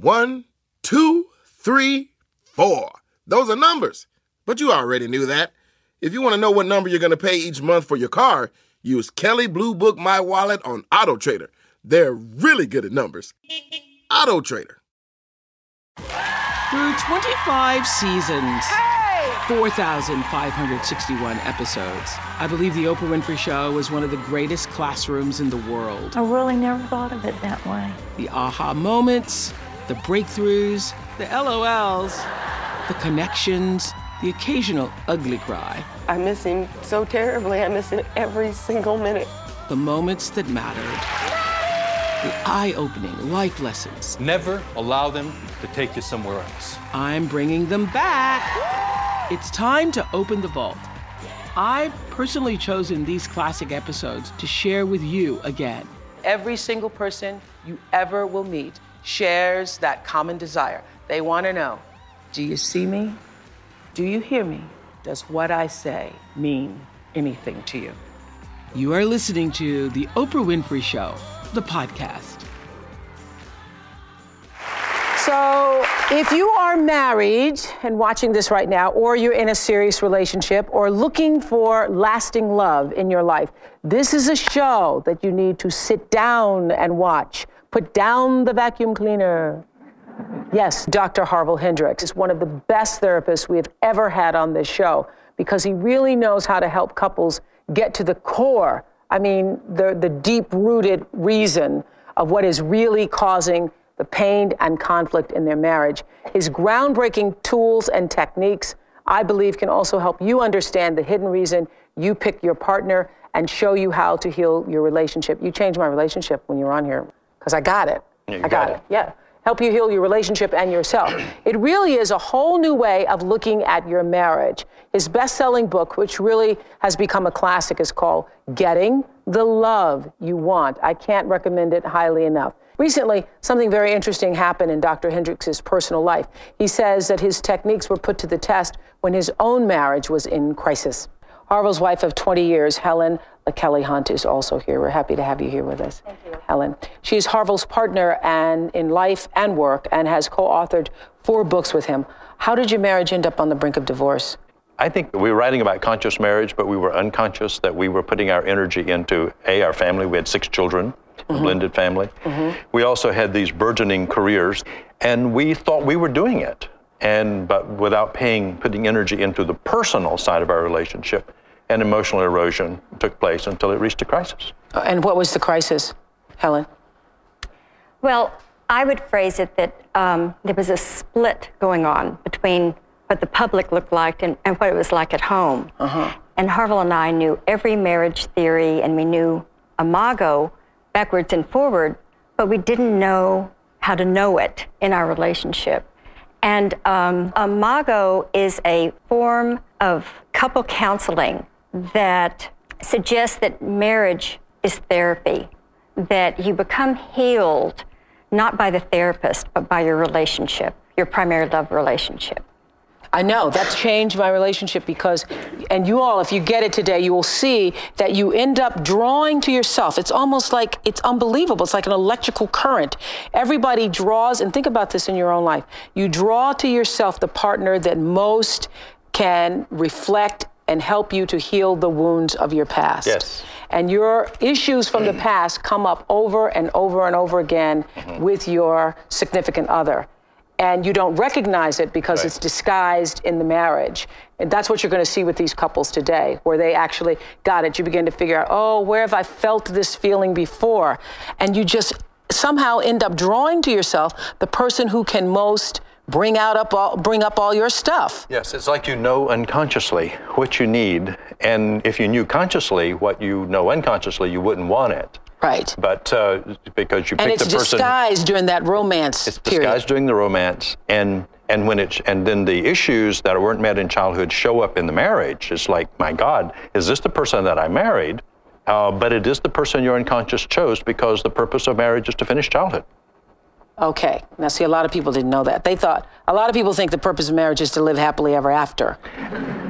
One, two, three, four. Those are numbers. But you already knew that. If you want to know what number you're going to pay each month for your car, use Kelley Blue Book My Wallet on Auto Trader. They're really good at numbers. Auto Trader. Through 25 seasons, 4,561 episodes, I believe The Oprah Winfrey Show was one of the greatest classrooms in the world. I really never thought of it that way. The aha moments, the breakthroughs, the LOLs, the connections, the occasional ugly cry, I miss him so terribly. I miss him every single minute. the moments that mattered, the eye opening life lessons. Never allow them to take you somewhere else. I'm bringing them back. It's time to open the vault. I've personally chosen these classic episodes to share with you again. Every single person you ever will meet shares that common desire. They want to know Do you see me? Do you hear me? Does what I say mean anything to you? You are listening to The Oprah Winfrey Show, the podcast. So, if you are married and watching this right now, or you're in a serious relationship, or looking for lasting love in your life, this is a show that you need to sit down and watch. Put down the vacuum cleaner. Yes, Dr. Harville Hendrix is one of the best therapists we have ever had on this show because he really knows how to help couples get to the core. I mean, the, the deep rooted reason of what is really causing the pain and conflict in their marriage. His groundbreaking tools and techniques, I believe, can also help you understand the hidden reason you pick your partner and show you how to heal your relationship. You changed my relationship when you were on here because I got it. You I got got it. it. Yeah. Help you heal your relationship and yourself. It really is a whole new way of looking at your marriage. His best selling book, which really has become a classic, is called Getting the Love You Want. I can't recommend it highly enough. Recently, something very interesting happened in Dr. Hendrix' personal life. He says that his techniques were put to the test when his own marriage was in crisis. Harville's wife of 20 years, Helen Kelly Hunt, is also here. We're happy to have you here with us. Thank you. Helen. She's is Harville's partner and in life and work and has co-authored four books with him. How did your marriage end up on the brink of divorce? I think we were writing about conscious marriage, but we were unconscious that we were putting our energy into A, our family. We had six children, a mm-hmm. blended family. Mm-hmm. We also had these burgeoning careers, and we thought we were doing it. And but without paying, putting energy into the personal side of our relationship, and emotional erosion took place until it reached a crisis. Uh, And what was the crisis, Helen? Well, I would phrase it that um, there was a split going on between what the public looked like and, and what it was like at home. Uh-huh. And Harville and I knew every marriage theory and we knew Imago backwards and forward, but we didn't know how to know it in our relationship. And um, Imago is a form of couple counseling that suggests that marriage is therapy, that you become healed not by the therapist, but by your relationship, your primary love relationship. I know that's changed my relationship because, and you all, if you get it today, you will see that you end up drawing to yourself. It's almost like it's unbelievable. It's like an electrical current. Everybody draws, and think about this in your own life. You draw to yourself the partner that most can reflect and help you to heal the wounds of your past. Yes. And your issues from the past come up over and over and over again mm-hmm. with your significant other. And you don't recognize it because Right. it's disguised in the marriage. And that's what you're going to see with these couples today, where they actually got it. You begin to figure out, oh, where have I felt this feeling before? And you just somehow end up drawing to yourself the person who can most bring out up all, bring up all your stuff. Yes, it's like you know unconsciously what you need, and if you knew consciously what you know unconsciously, you wouldn't want it. Right. But uh, because you And pick it's the person, disguised during that romance it's period. disguised during the romance, and and when it's and then the issues that weren't met in childhood show up in the marriage. It's like, my God, is this the person that I married? Uh, but it is the person your unconscious chose because the purpose of marriage is to finish childhood. Okay. Now, see, a lot of people didn't know that. They thought, a lot of people think the purpose of marriage is to live happily ever after.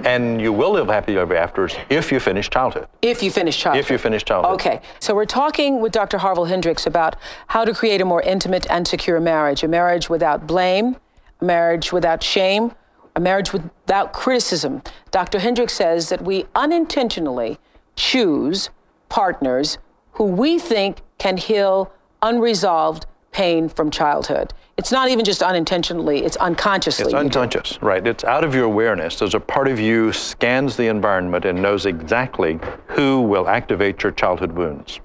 And you will live happily ever after if you finish childhood. If you finish childhood. If you finish childhood. Okay. So we're talking with Dr. Harville Hendrix about how to create a more intimate and secure marriage, a marriage without blame, a marriage without shame, a marriage without criticism. Dr. Hendrix says that we unintentionally choose partners who we think can heal unresolved pain from childhood. It's not even just unintentionally, it's unconsciously. It's unconscious, right? It's out of your awareness. There's a part of you scans the environment and knows exactly who will activate your childhood wounds.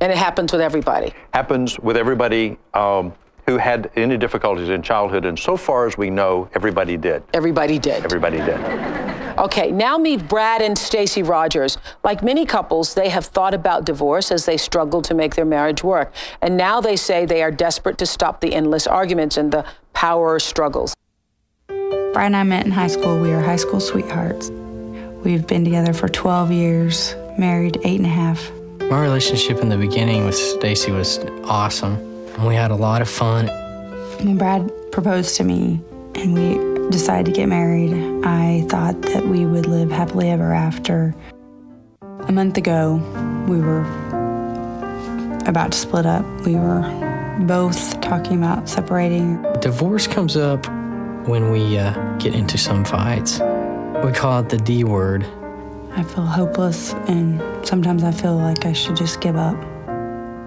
And it happens with everybody. Happens with everybody um, who had any difficulties in childhood, and so far as we know, everybody did. Everybody did. Everybody did. Okay, now meet Brad and Stacy Rogers. Like many couples, they have thought about divorce as they struggle to make their marriage work. And now they say they are desperate to stop the endless arguments and the power struggles. Brad and I met in high school. We are high school sweethearts. We've been together for 12 years, married eight and a half. My relationship in the beginning with Stacy was awesome. We had a lot of fun. When Brad proposed to me and we decided to get married, I thought that we would live happily ever after. A month ago, we were about to split up. We were both talking about separating. Divorce comes up when we uh, get into some fights. We call it the D word. I feel hopeless, and sometimes I feel like I should just give up.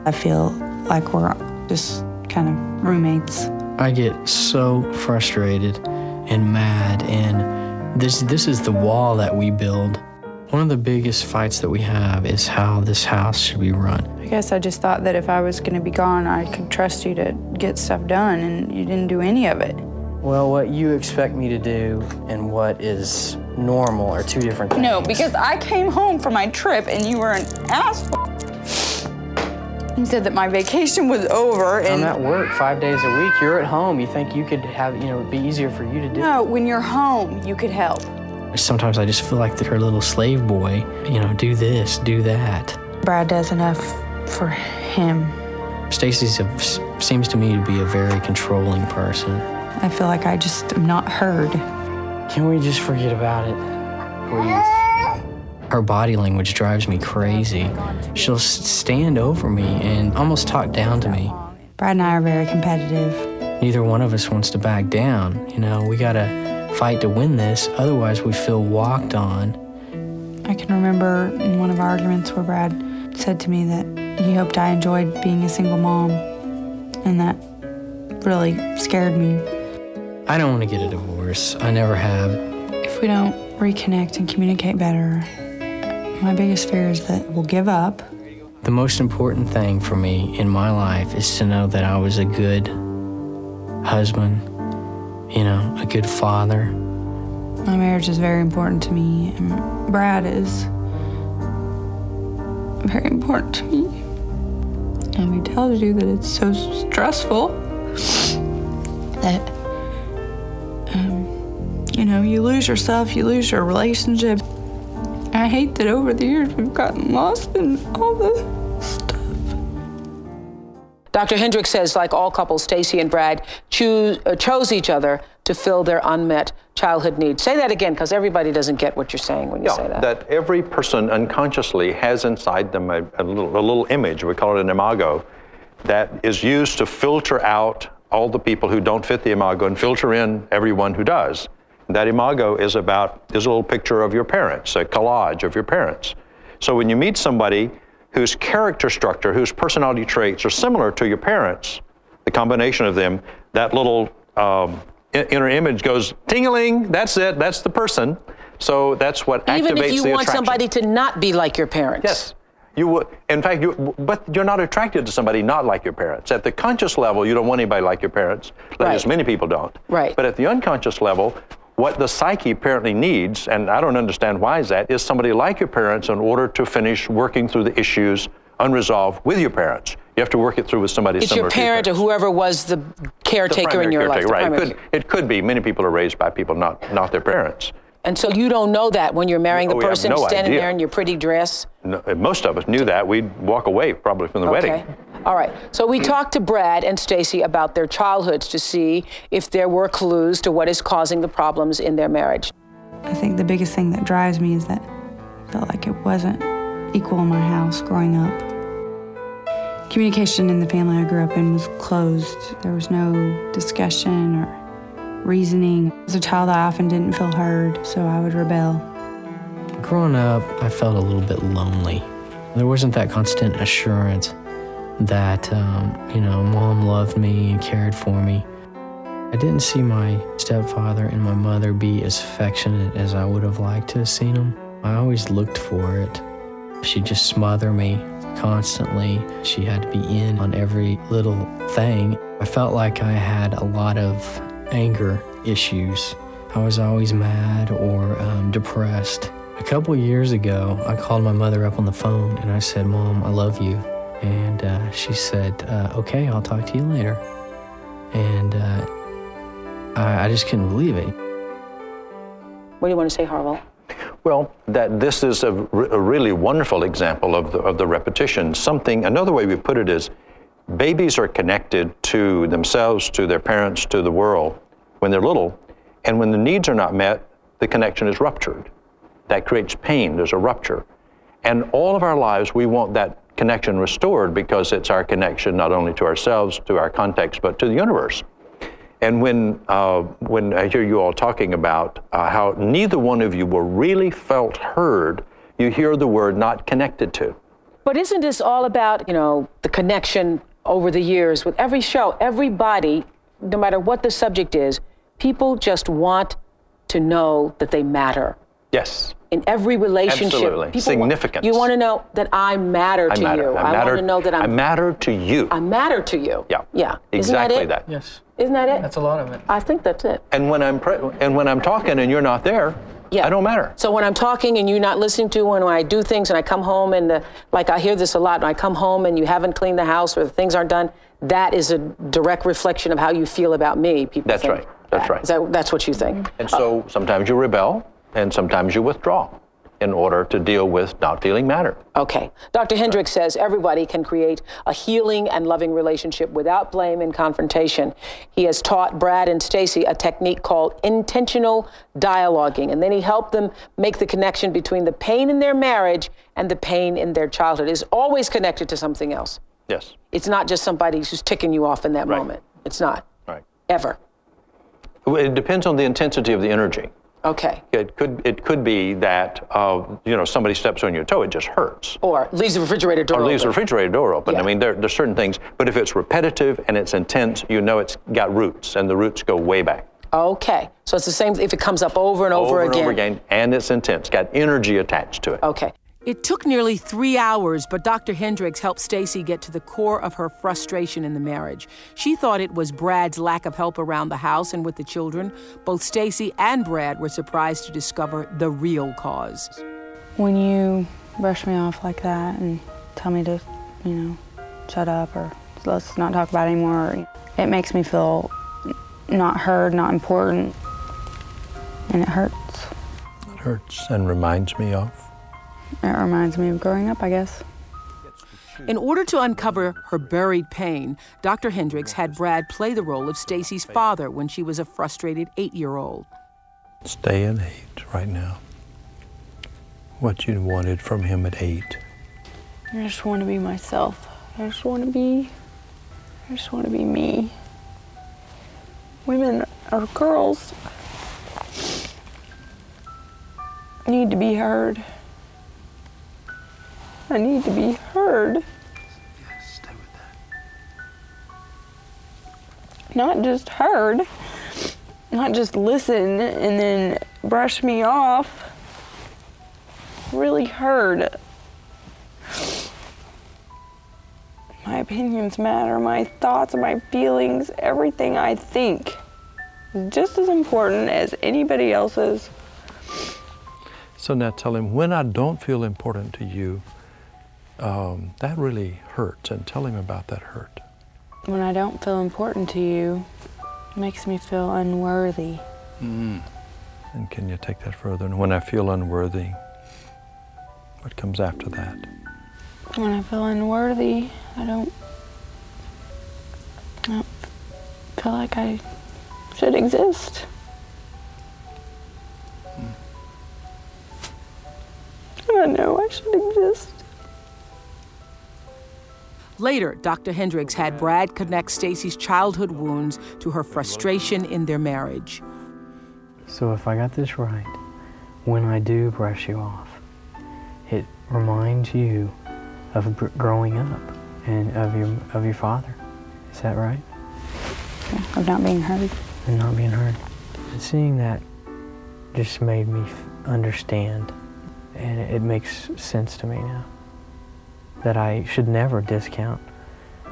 I feel like we're just kind of roommates. I get so frustrated and mad and this this is the wall that we build. One of the biggest fights that we have is how this house should be run. I guess I just thought that if I was going to be gone, I could trust you to get stuff done, and you didn't do any of it. Well, what you expect me to do and what is normal are two different things. No, because I came home from my trip and you were an asshole. You said that my vacation was over and I'm at work five days a week. You're at home. You think you could have, you know, it'd be easier for you to do. No, when you're home, you could help. Sometimes I just feel like her little slave boy, you know, do this, do that. Brad does enough for him. Stacy seems to me to be a very controlling person. I feel like I just am not heard. Can we just forget about it, please? Her body language drives me crazy. She'll stand over me and almost talk down to me. Brad and I are very competitive. Neither one of us wants to back down. You know, we gotta fight to win this, otherwise, we feel walked on. I can remember in one of our arguments where Brad said to me that he hoped I enjoyed being a single mom, and that really scared me. I don't want to get a divorce. I never have. If we don't reconnect and communicate better, my biggest fear is that we'll give up. The most important thing for me in my life is to know that I was a good husband, you know, a good father. My marriage is very important to me, and Brad is very important to me. And he tells you that it's so stressful that, um, you know, you lose yourself, you lose your relationship. I hate that over the years we've gotten lost in all the stuff. Dr. Hendrix says, like all couples, Stacy and Brad choose, uh, chose each other to fill their unmet childhood needs. Say that again, because everybody doesn't get what you're saying when you yeah, say that. That every person unconsciously has inside them a, a, little, a little image, we call it an imago, that is used to filter out all the people who don't fit the imago and filter in everyone who does. That imago is about, is a little picture of your parents, a collage of your parents. So when you meet somebody whose character structure, whose personality traits are similar to your parents, the combination of them, that little um, inner image goes tingling. That's it. That's the person. So that's what Even activates the attraction. Even if you want somebody to not be like your parents. Yes. You would, in fact, you, but you're not attracted to somebody not like your parents. At the conscious level, you don't want anybody like your parents. Right. As many people don't. Right. But at the unconscious level, what the psyche apparently needs, and I don't understand why is that, is somebody like your parents in order to finish working through the issues unresolved with your parents. You have to work it through with somebody It's your parent to or whoever was the caretaker the in your caretaker, life. Right. It could, it could be. Many people are raised by people not, not their parents. And so you don't know that when you're marrying the No, person no standing idea. there in your pretty dress. No, most of us knew that. We'd walk away probably from the Okay. wedding. All right. So we talked to Brad and Stacy about their childhoods to see if there were clues to what is causing the problems in their marriage. I think the biggest thing that drives me is that I felt like it wasn't equal in my house growing up. Communication in the family I grew up in was closed. There was no discussion or reasoning. As a child, I often didn't feel heard, so I would rebel. Growing up, I felt a little bit lonely. There wasn't that constant assurance that, um, you know, mom loved me and cared for me. I didn't see my stepfather and my mother be as affectionate as I would have liked to have seen them. I always looked for it. She'd just smother me constantly. She had to be in on every little thing. I felt like I had a lot of anger issues. I was always mad or um, depressed. A couple years ago, I called my mother up on the phone and I said, Mom, I love you. And uh, she said, uh, Okay, I'll talk to you later. And uh, I, I just couldn't believe it. What do you want to say, Harville? Well, that this is a, re- a really wonderful example of the, of the repetition. Something, another way we put it is babies are connected to themselves, to their parents, to the world when they're little. And when the needs are not met, the connection is ruptured. That creates pain, there's a rupture. And all of our lives, we want that connection restored because it's our connection not only to ourselves, to our context, but to the universe. And when, uh, when I hear you all talking about uh, how neither one of you were really felt heard, you hear the word not connected to. But isn't this all about, you know, the connection over the years with every show, everybody, no matter what the subject is, people just want to know that they matter. Yes. In every relationship, Absolutely. people Significance. Want, you want to know that I matter I to matter. you. I, matter, want to know that I'm, I matter to you. I matter to you. yeah. Yeah. Exactly Isn't that. It? Yes. Isn't that it? That's a lot of it. I think that's it. And when I'm pre- and when I'm talking and you're not there, Yeah. I don't matter. So when I'm talking and you're not listening to, when I do things and I come home and the, like I hear this a lot, when I come home and you haven't cleaned the house or the things aren't done, that is a direct reflection of how you feel about me. People That's think right. That's that. right. Is that, that's what you think. And so sometimes you rebel and sometimes you withdraw in order to deal with not feeling matter. Okay. Dr. Hendrix says everybody can create a healing and loving relationship without blame and confrontation. He has taught Brad and Stacy a technique called intentional dialoguing, and then he helped them make the connection between the pain in their marriage and the pain in their childhood. It's always connected to something else. Yes. It's not just somebody who's ticking you off in that Right. moment. It's not. Right. Ever. It depends on the intensity of the energy. Okay. It could it could be that uh, you know somebody steps on your toe, it just hurts. Or leaves the refrigerator door Or leaves the open. refrigerator door open. I mean, there, there's certain things, but if it's repetitive and it's intense, you know it's got roots, and the roots go way back. Okay. So it's the same if it comes up over and over, and again. over again, and it's intense, got energy attached to it. Okay. It took nearly three hours, but Dr. Hendrix helped Stacy get to the core of her frustration in the marriage. She thought it was Brad's lack of help around the house and with the children. Both Stacy and Brad were surprised to discover the real cause. When you brush me off like that and tell me to, you know, shut up or let's not talk about it anymore, it makes me feel not heard, not important, and it hurts. It hurts and reminds me of. It reminds me of growing up, I guess. In order to uncover her buried pain, Dr. Hendrix had Brad play the role of Stacy's father when she was a frustrated eight year old. Stay at eight right now. What you wanted from him at eight. I just want to be myself. I just want to be, I just want to be me. Women or girls need to be heard. I need to be heard. Stay with that. Not just heard, not just listen and then brush me off. Really heard. My opinions matter, my thoughts, my feelings, everything I think is just as important as anybody else's. So now tell him, when I don't feel important to you, um, that really hurts, and tell him about that hurt. When I don't feel important to you, it makes me feel unworthy. And can you take that further? And when I feel unworthy, what comes after that? When I feel unworthy, I don't I feel like I should exist. I know I should exist. Later, Dr. Hendrix had Brad connect Stacy's childhood wounds to her frustration in their marriage. So if I got this right, when I do brush you off, it reminds you of br- growing up and of your of your father. Is that right? Yeah, of not being heard. And not being heard. And seeing that just made me f- understand, and it, it makes sense to me now that I should never discount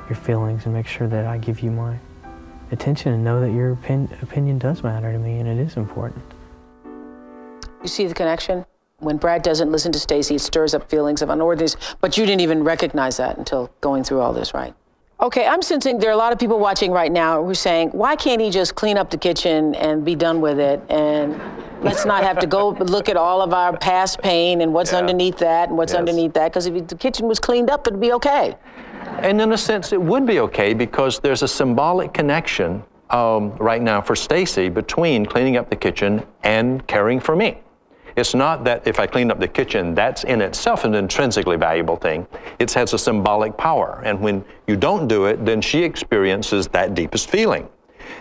your feelings and make sure that I give you my attention and know that your opin- opinion does matter to me and it is important. You see the connection? When Brad doesn't listen to Stacy, it stirs up feelings of unworthiness, but you didn't even recognize that until going through all this, right? Okay, I'm sensing there are a lot of people watching right now who are saying, why can't he just clean up the kitchen and be done with it? And let's not have to go look at all of our past pain and what's Yeah. underneath that and what's Yes. underneath that, because if the kitchen was cleaned up, it'd be okay. And in a sense, it would be okay because there's a symbolic connection um, right now for Stacy between cleaning up the kitchen and caring for me. It's not that if I clean up the kitchen, that's in itself an intrinsically valuable thing. It has a symbolic power. And when you don't do it, then she experiences that deepest feeling.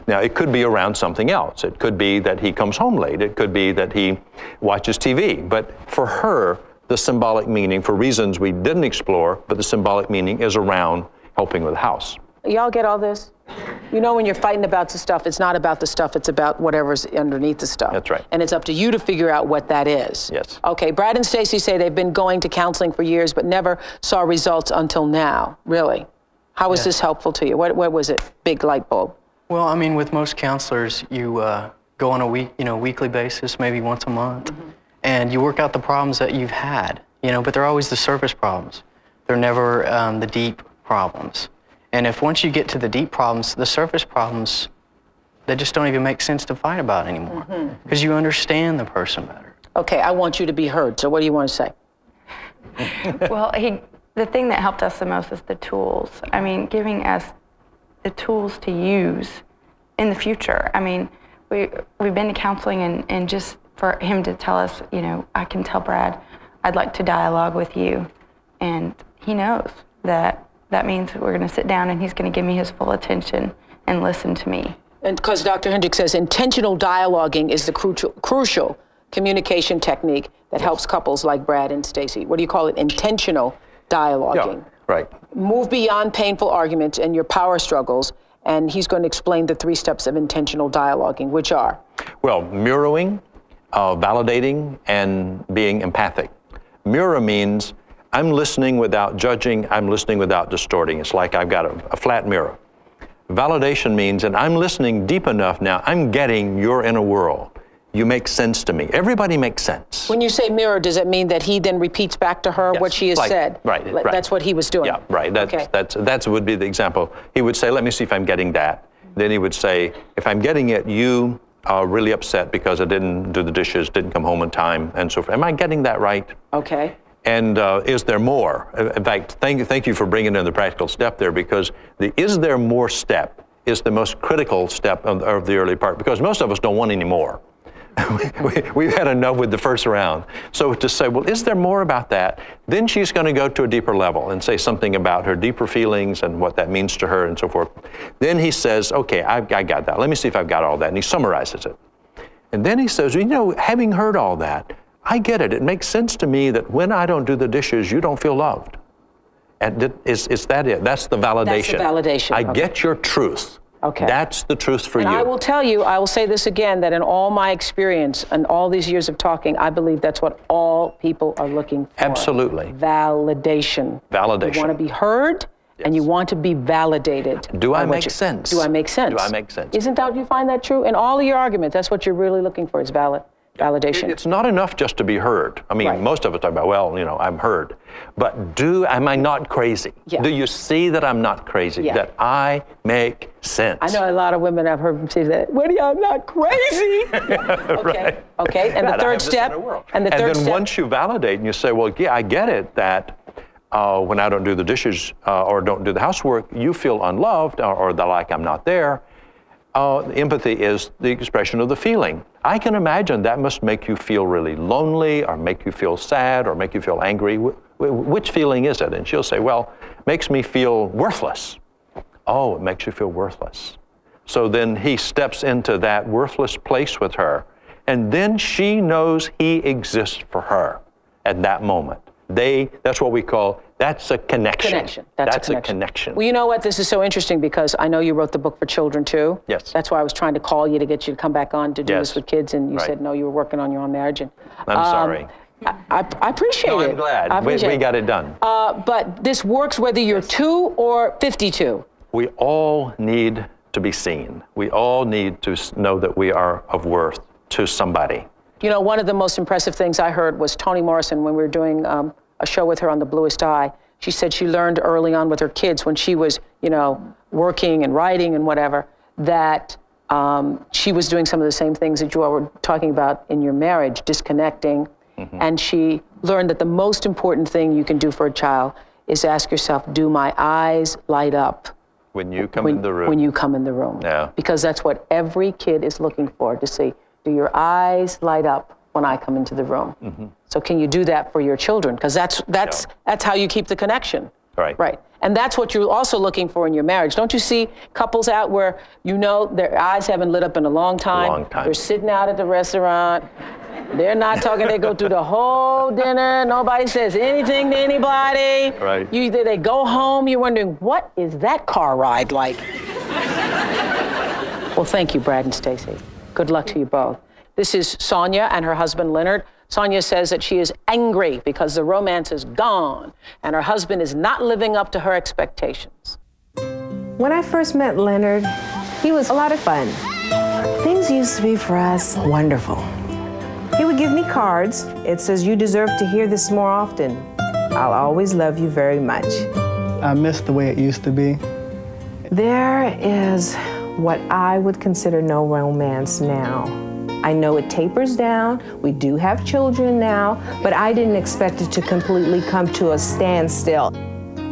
Now, it could be around something else. It could be that he comes home late. It could be that he watches TV. But for her, the symbolic meaning, for reasons we didn't explore, but the symbolic meaning is around helping with the house. Y'all get all this? You know, when you're fighting about the stuff, it's not about the stuff, it's about whatever's underneath the stuff. That's right. And it's up to you to figure out what that is. Yes. Okay, Brad and Stacy say they've been going to counseling for years, but never saw results until now. Really? How was this helpful to you? What, what was it? Big light bulb. Well, I mean, with most counselors, you uh, go on a week, you know, weekly basis, maybe once a month, and you work out the problems that you've had. You know, but they're always the surface problems. They're never um, the deep problems. And if once you get to the deep problems, the surface problems, they just don't even make sense to fight about anymore because you understand the person better. Okay, I want you to be heard. So what do you want to say? well, he, the thing that helped us the most is the tools. I mean, giving us the tools to use in the future. I mean, we, we've been to counseling and, and just for him to tell us, you know, I can tell Brad, I'd like to dialogue with you. And he knows that that means we're going to sit down and he's going to give me his full attention and listen to me. And because Dr. Hendrix says intentional dialoguing is the crucial, crucial communication technique that helps couples like Brad and Stacy. What do you call it? Intentional dialoguing. Right. Move beyond painful arguments and your power struggles. And he's going to explain the three steps of intentional dialoguing, which are Well, mirroring, uh, validating, and being empathic. Mirror means I'm listening without judging, I'm listening without distorting. It's like I've got a, a flat mirror. Validation means that I'm listening deep enough now, I'm getting your inner world. You make sense to me. Everybody makes sense. when you say mirror, does it mean that he then repeats back to her what she has Like- said? right, right. That's what he was doing. Yeah, right. That's, Okay. that's, that's would be the example. He would say, let me see if I'm getting that. Then he would say, if I'm getting it, you are really upset because I didn't do the dishes, didn't come home in time, and so forth. Am I getting that right? Okay. And uh, is there more? In fact, thank you, thank you for bringing in the practical step there because the is there more step is the most critical step of, of the early part because most of us don't want any more. we, we've had enough with the first round. So to say, well, is there more about that? Then she's going to go to a deeper level and say something about her deeper feelings and what that means to her and so forth. Then he says, okay, I've, I got that. Let me see if I've got all that. And he summarizes it. And then he says, you know, having heard all that, I get it. It makes sense to me that when I don't do the dishes, you don't feel loved. And that- is, is that it? That's the validation. That's validation, I get your truth. Okay. That's the truth for and you. I will tell you, I will say this again, that in all my experience and all these years of talking, I believe that's what all people are looking for. Absolutely. Validation. Validation. You want to be heard and you want to be validated. Do I make you- sense? Do I make sense? Do I make sense? Isn't that you find that true? In all of your arguments, that's what you're really looking for is valid validation. It's not enough just to be heard. I mean, Right. most of us talk about, well, you know, I'm heard. But do, am I not crazy? Yeah. Do you see that I'm not crazy? Yeah. That I make sense? I know a lot of women I've heard them say that. You? I'm not crazy. okay. Okay. And That, the third step. world. And the third And then step. once you validate and you say, well, yeah, I get it that uh, when I don't do the dishes uh, or don't do the housework, you feel unloved or, or the, like I'm not there. Uh, empathy is the expression of the feeling. I can imagine that must make you feel really lonely or make you feel sad or make you feel angry. Wh- which feeling is it? And she'll say, Well, makes me feel worthless. Oh, it makes you feel worthless. So then he steps into that worthless place with her, and then she knows he exists for her at that moment. They, that's what we call, that's a connection. Connection. That's, That's a a connection. connection. Well, you know what? This is so interesting because I know you wrote the book for children too. Yes. That's why I was trying to call you to get you to come back on to do Yes. this with kids, and you Right. said no, you were working on your own marriage. And I'm um, sorry. I, I, appreciate No, it. I'm glad. We, we got it done. Uh, but this works whether you're two or 52. We all need to be seen. We all need to know that we are of worth to somebody. You know, one of the most impressive things I heard was Toni Morrison when we were doing um, a show with her on The Bluest Eye. She said she learned early on with her kids when she was, you know, working and writing and whatever, that um, she was doing some of the same things that you all were talking about in your marriage, disconnecting. And she learned that the most important thing you can do for a child is ask yourself, do my eyes light up? When you come when, in the room. when you come in the room. Yeah. Because that's what every kid is looking for to see. Do your eyes light up when I come into the room? Mm-hmm. So can you do that for your children? Because that's that's that's how you keep the connection. Right. Right. And that's what you're also looking for in your marriage. Don't you see couples out where you know their eyes haven't lit up in a long time? Long time. They're sitting out at the restaurant. They're not talking. They go through the whole dinner. Nobody says anything to anybody. Right. You either they go home. You're wondering what is that car ride like. well, thank you, Brad and Stacy. Good luck to you both. This is Sonia and her husband Leonard. Sonia says that she is angry because the romance is gone and her husband is not living up to her expectations. When I first met Leonard, he was a lot of fun. Things used to be for us wonderful. He would give me cards. It says, You deserve to hear this more often. I'll always love you very much. I miss the way it used to be. There is what I would consider no romance now. I know it tapers down. We do have children now, but I didn't expect it to completely come to a standstill.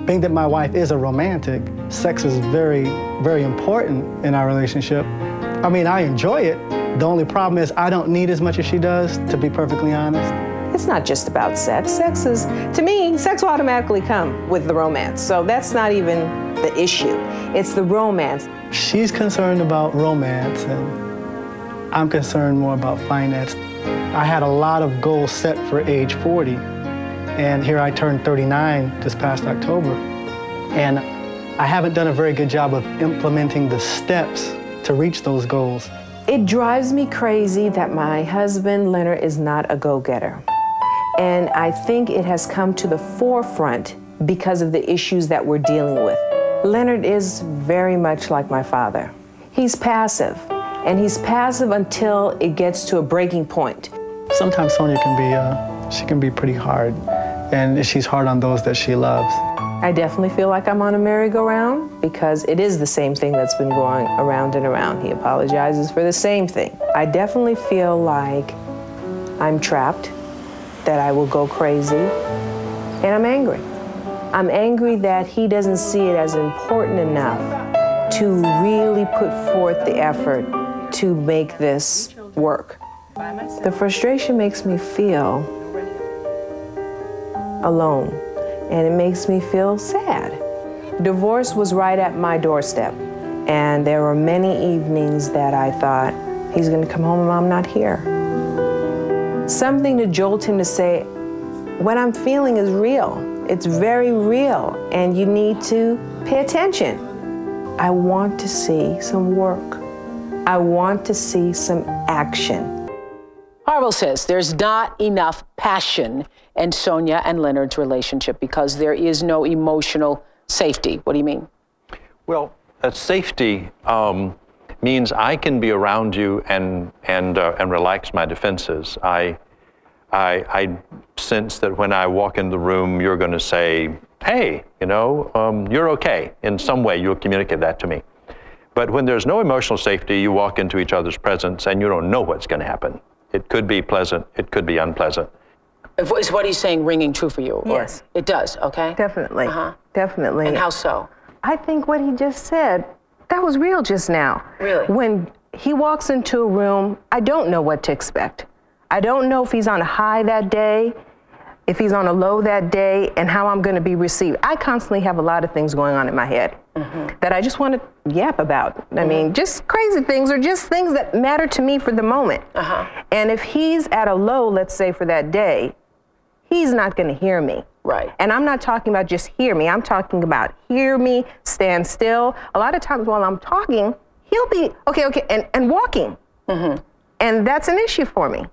Being that my wife is a romantic, sex is very, very important in our relationship. I mean, I enjoy it. The only problem is I don't need as much as she does, to be perfectly honest. It's not just about sex. Sex is, to me, sex will automatically come with the romance. So that's not even the issue. It's the romance. She's concerned about romance, and I'm concerned more about finance. I had a lot of goals set for age 40, and here I turned 39 this past October. And I haven't done a very good job of implementing the steps to reach those goals. It drives me crazy that my husband, Leonard, is not a go getter. And I think it has come to the forefront because of the issues that we're dealing with. Leonard is very much like my father. He's passive, and he's passive until it gets to a breaking point. Sometimes Sonia can be, uh, she can be pretty hard, and she's hard on those that she loves. I definitely feel like I'm on a merry-go-round because it is the same thing that's been going around and around. He apologizes for the same thing. I definitely feel like I'm trapped, that I will go crazy, and I'm angry. I'm angry that he doesn't see it as important enough to really put forth the effort to make this work. The frustration makes me feel alone, and it makes me feel sad. Divorce was right at my doorstep, and there were many evenings that I thought, he's gonna come home and I'm not here. Something to jolt him to say, what I'm feeling is real. It's very real, and you need to pay attention. I want to see some work. I want to see some action. Harville says there's not enough passion in Sonia and Leonard's relationship because there is no emotional safety. What do you mean? Well, uh, safety um, means I can be around you and and uh, and relax my defenses. I, I I sense that when I walk in the room, you're going to say, "Hey, you know, um, you're okay." In some way, you'll communicate that to me. But when there's no emotional safety, you walk into each other's presence and you don't know what's going to happen. It could be pleasant. It could be unpleasant. Is what he's saying ringing true for you? or- Yes. It does, okay? Definitely. Uh-huh. Definitely. And how so? I think what he just said, that was real just now. Really? When he walks into a room, I don't know what to expect. I don't know if he's on a high that day, if he's on a low that day, and how I'm going to be received. I constantly have a lot of things going on in my head that I just want to yap about. I mean, just crazy things or just things that matter to me for the moment. Uh-huh. And if he's at a low, let's say for that day, he's not going to hear me. Right. And I'm not talking about just hear me. I'm talking about hear me, stand still. A lot of times while I'm talking, he'll be okay, okay, and, and walking. Mm-hmm. And that's an issue for me.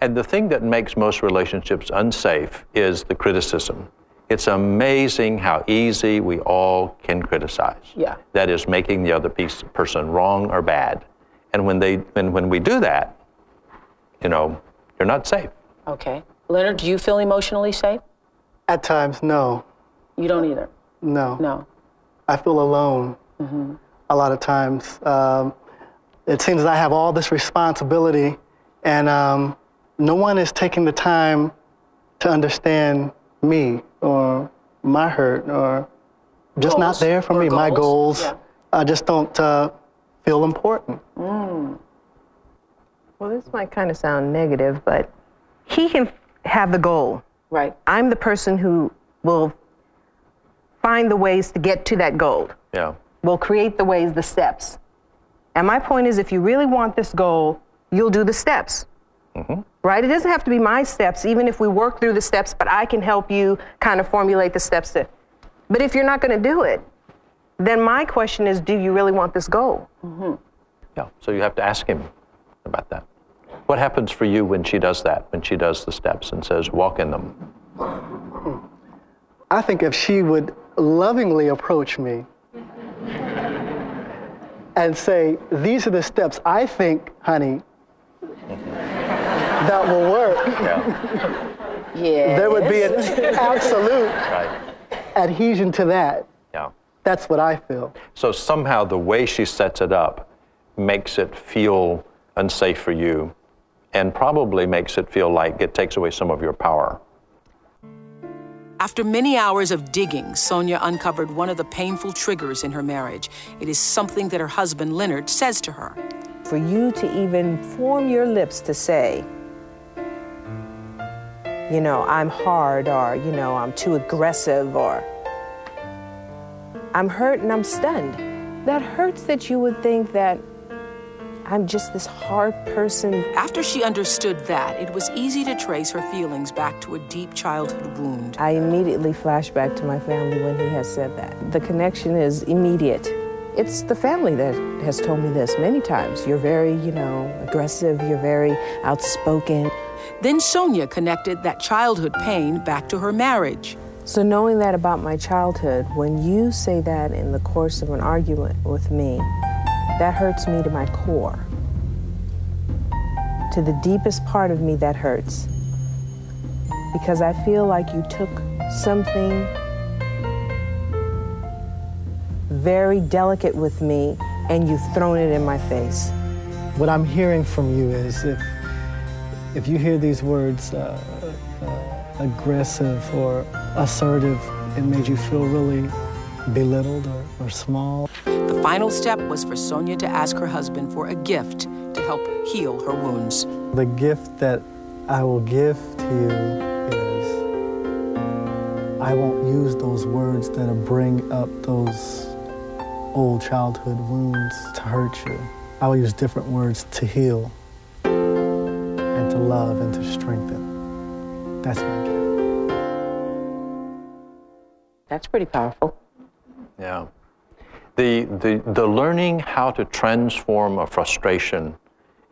And the thing that makes most relationships unsafe is the criticism. It's amazing how easy we all can criticize. Yeah. That is making the other piece, person wrong or bad. And when they when, when we do that, you know, you're not safe. Okay. Leonard, do you feel emotionally safe? At times, no, You don't either. no. No. I feel alone a lot of times. Um, it seems I have all this responsibility, and um, no one is taking the time to understand me or my hurt or just not there for Or me. My goals. goals, Yeah. I just don't uh, feel important. Mm. Well, this might kind of sound negative, but he can have the goal. Right. I'm the person who will find the ways to get to that goal. Yeah. Will create the ways, the steps. And my point is, if you really want this goal, you'll do the steps. Mm-hmm. Right? It doesn't have to be my steps, even if we work through the steps, but I can help you kind of formulate the steps to. But if you're not going to do it, then my question is, do you really want this goal? Mm-hmm. Yeah. So you have to ask him about that. What happens for you when she does that, when she does the steps and says, walk in them? I think if she would lovingly approach me and say, These are the steps I think, honey, that will work, Yeah. there would be an absolute Right. adhesion to that. Yeah. That's what I feel. So somehow the way she sets it up makes it feel unsafe for you and probably makes it feel like it takes away some of your power. After many hours of digging, Sonia uncovered one of the painful triggers in her marriage. It is something that her husband Leonard says to her. For you to even form your lips to say, you know, I'm hard or, you know, I'm too aggressive or I'm hurt and I'm stunned. That hurts that you would think that I'm just this hard person. After she understood that, it was easy to trace her feelings back to a deep childhood wound. I immediately flash back to my family when he has said that. The connection is immediate. It's the family that has told me this many times. You're very, you know, aggressive, you're very outspoken. Then Sonia connected that childhood pain back to her marriage. So, knowing that about my childhood, when you say that in the course of an argument with me, that hurts me to my core. To the deepest part of me, that hurts. Because I feel like you took something very delicate with me and you've thrown it in my face. What I'm hearing from you is if, if you hear these words, uh, uh, aggressive or assertive, it made you feel really belittled or, or small. The final step was for Sonia to ask her husband for a gift to help heal her wounds. The gift that I will give to you is I won't use those words that bring up those old childhood wounds to hurt you. I will use different words to heal and to love and to strengthen. That's my gift. That's pretty powerful. Yeah. The, the, the learning how to transform a frustration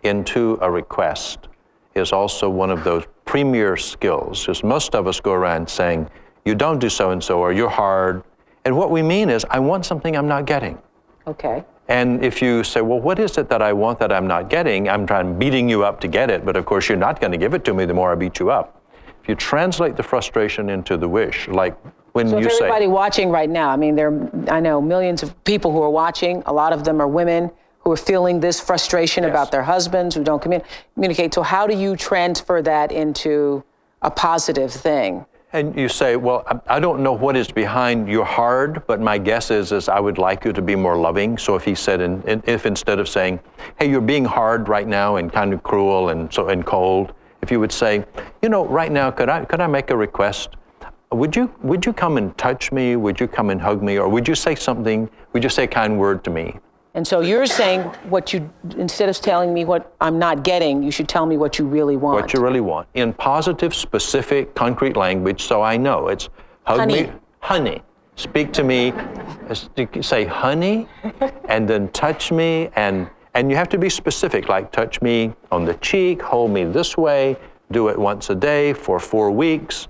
into a request is also one of those premier skills, because most of us go around saying, you don't do so and so, or you're hard. And what we mean is, I want something I'm not getting. Okay. And if you say, well, what is it that I want that I'm not getting? I'm trying beating you up to get it, but of course you're not going to give it to me the more I beat you up. If you translate the frustration into the wish, like when So you say, everybody watching right now, I mean, there, I know millions of people who are watching. A lot of them are women who are feeling this frustration about their husbands who don't commun- communicate. So how do you transfer that into a positive thing. And you say, well, I I don't know what is behind your hard, but my guess is, is I would like you to be more loving. So if he said, in, in, if instead of saying, hey, you're being hard right now and kind of cruel and so and cold, if you would say, you know, right now, could I could I make a request? Would you would you come and touch me? Would you come and hug me? Or would you say something? Would you say a kind word to me? And so you're saying what you, instead of telling me what I'm not getting, you should tell me what you really want. What you really want in positive, specific, concrete language, so I know it's hug Honey. me, honey. Speak to me, as- you can say honey, and then touch me, and and you have to be specific, like touch me on the cheek, hold me this way, do it once a day for four weeks,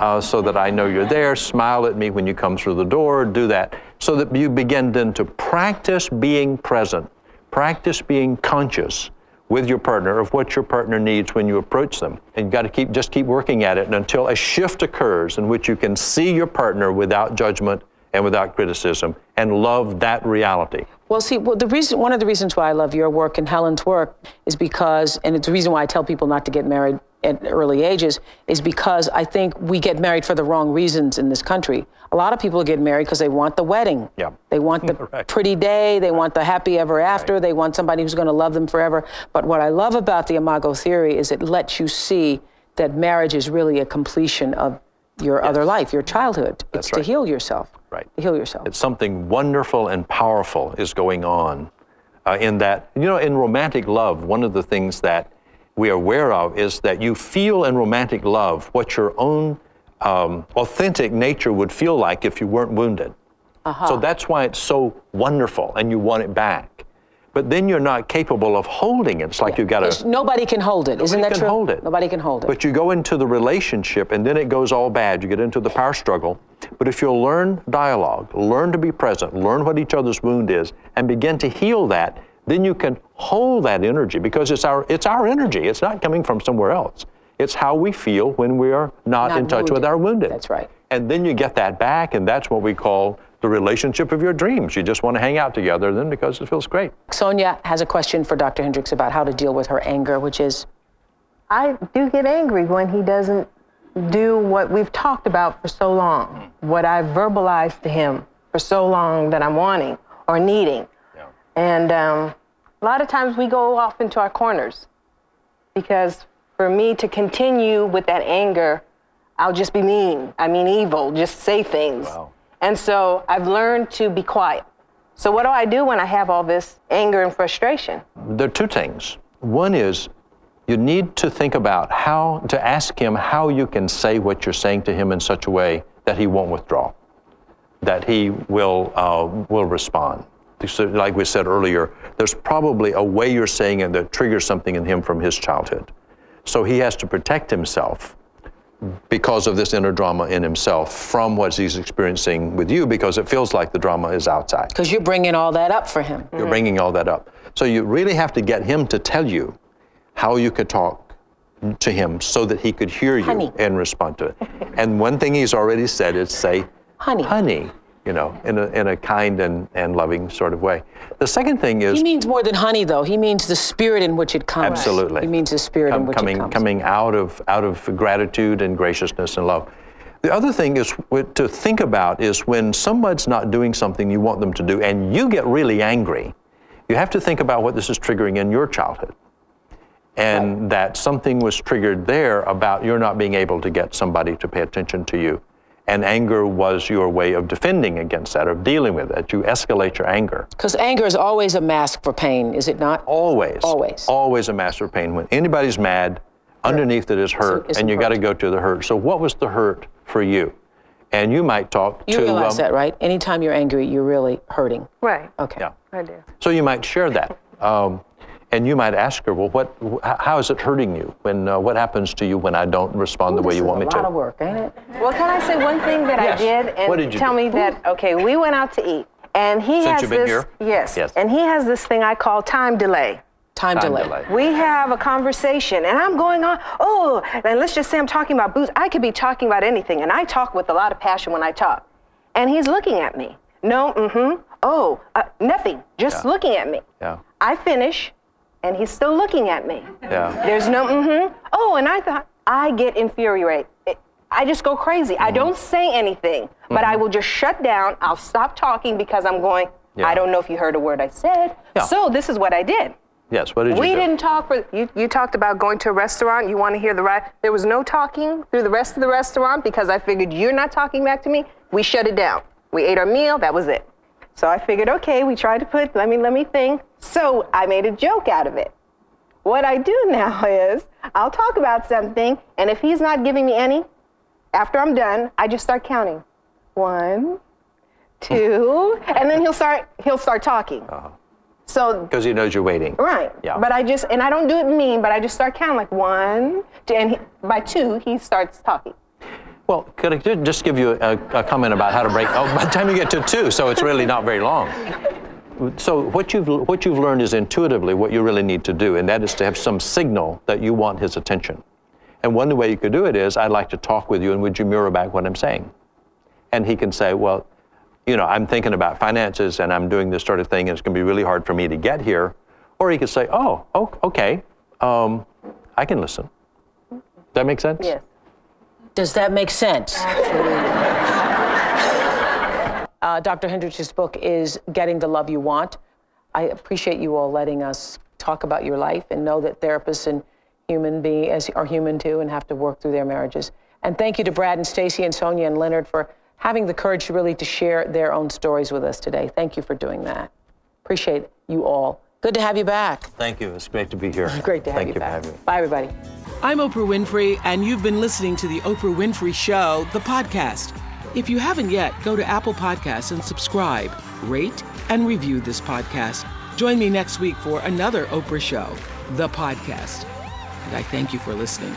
uh, so that I know you're there. Smile at me when you come through the door. Do that, so that you begin then to practice being present, practice being conscious with your partner of what your partner needs when you approach them. And you've got to keep just keep working at it until a shift occurs in which you can see your partner without judgment and without criticism and love that reality. Well, see, well, the reason, one of the reasons why I love your work and Helen's work is because, and it's the reason why I tell people not to get married at early ages, is because I think we get married for the wrong reasons in this country. A lot of people get married because they want the wedding. Yeah. They want the pretty day. They want the happy ever after. They want somebody who's going to love them forever. But what I love about the Imago theory is it lets you see that marriage is really a completion of your other life, your childhood. That's it's to heal yourself. Right. To heal yourself. It's something wonderful and powerful is going on uh, in that, you know, in romantic love, one of the things that we are aware of is that you feel in romantic love what your own um, authentic nature would feel like if you weren't wounded. Uh-huh. So that's why it's so wonderful and you want it back. But then you're not capable of holding it. It's like you've got to. Nobody can hold it. Isn't that can true? hold it. Nobody can hold it. But you go into the relationship and then it goes all bad. You get into the power struggle. But if you'll learn dialogue, learn to be present, learn what each other's wound is, and begin to heal that, then you can hold that energy because it's our it's our energy. It's not coming from somewhere else. It's how we feel when we are not, Not in touch with our wounded. That's right. And then you get that back, and that's what we call the relationship of your dreams. You just want to hang out together then because it feels great. Sonia has a question for Dr. Hendrix about how to deal with her anger, which is I do get angry when he doesn't do what we've talked about for so long, what I've verbalized to him for so long that I'm wanting or needing. And um, a lot of times we go off into our corners because for me to continue with that anger, I'll just be mean. I mean, evil, just say things. And so I've learned to be quiet. So, what do I do when I have all this anger and frustration? There are two things. One is you need to think about how to ask him how you can say what you're saying to him in such a way that he won't withdraw, that he will uh, will respond. So, like we said earlier, there's probably a way you're saying it that triggers something in him from his childhood. So he has to protect himself because of this inner drama in himself from what he's experiencing with you because it feels like the drama is outside. because you're bringing all that up for him. You're bringing all that up. So you really have to get him to tell you how you could talk to him so that he could hear you Honey. and respond to it. and one thing he's already said is say, honey, honey, you know, in a, in a kind and, and loving sort of way. The second thing is He means more than honey, though. He means the spirit in which it comes. Absolutely. He means the spirit in which coming it comes. coming out of out of gratitude and graciousness and love. The other thing is to think about is when someone's not doing something you want them to do and you get really angry, you have to think about what this is triggering in your childhood. And that something was triggered there about you're not being able to get somebody to pay attention to you. And anger was your way of defending against that, of dealing with it. You escalate your anger. Because anger is always a mask for pain, is it not? Always. Always. Always a mask for pain. When anybody's mad, underneath it is hurt, it's and you got to go to the hurt. So, what was the hurt for you? And you might talk You to. realize um, that, right? Anytime you're angry, you're really hurting. Right. Okay. Yeah. I do. So you might share that, um, and you might ask her, "Well, what? How is it hurting you? When uh, what happens to you when I don't respond the way you want me to? a lot to?" of work, ain't it? Well, can I say one thing that Yes. I did and What did you tell do? me that okay, we went out to eat and he Since has you've been this here? yes, Yes. and he has this thing I call time delay. Time, Time delay. delay. We have a conversation and I'm going on, oh, and let's just say I'm talking about booze. I could be talking about anything and I talk with a lot of passion when I talk. And he's looking at me. No, mm-hmm. Oh, uh, nothing. Just Yeah. looking at me. Yeah. I finish and he's still looking at me. Yeah. There's no mm-hmm. Oh, and I thought, I get infuriated. I just go crazy. I don't say anything, but I will just shut down. I'll stop talking because I'm going, Yeah. I don't know if you heard a word I said. Yeah. So this is what I did. Yes, what did you we didn't talk for you. You talked about going to a restaurant. You want to hear the right. There was no talking through the rest of the restaurant because I figured you're not talking back to me. We shut it down. We ate our meal. That was it. So I figured, okay, we tried to put. Let me let me think. So I made a joke out of it. What I do now is I'll talk about something, and if he's not giving me any, after I'm done, I just start counting. One, two, and then he'll start he'll start talking. Uh-huh. So Because he knows you're waiting. Right. Yeah. But I just, and I don't do it mean, but I just start counting like one, two, and he, by two, he starts talking. Well, could I just give you a, a comment about how to break? Oh, by the time you get to two, so it's really not very long. So what you've what you've learned is intuitively what you really need to do, and that is to have some signal that you want his attention. And one way you could do it is, I'd like to talk with you, and would you mirror back what I'm saying? And he can say, well, you know, I'm thinking about finances, and I'm doing this sort of thing, and it's going to be really hard for me to get here. Or he could say, oh, oh okay, um, I can listen. Does that make sense? Yes. Does that make sense? Uh, Dr. Hendrix' book is Getting the Love You Want. I appreciate you all letting us talk about your life and know that therapists and human beings are human too and have to work through their marriages. And thank you to Brad and Stacy and Sonia and Leonard for having the courage to really to share their own stories with us today. Thank you for doing that. Appreciate you all. Good to have you back. Thank you. It's great to be here. Great to have Thank you you back. for having me. Bye, everybody. I'm Oprah Winfrey, and you've been listening to The Oprah Winfrey Show, the podcast. If you haven't yet, go to Apple Podcasts and subscribe, rate, and review this podcast. Join me next week for another Oprah Show, the podcast. And I thank you for listening.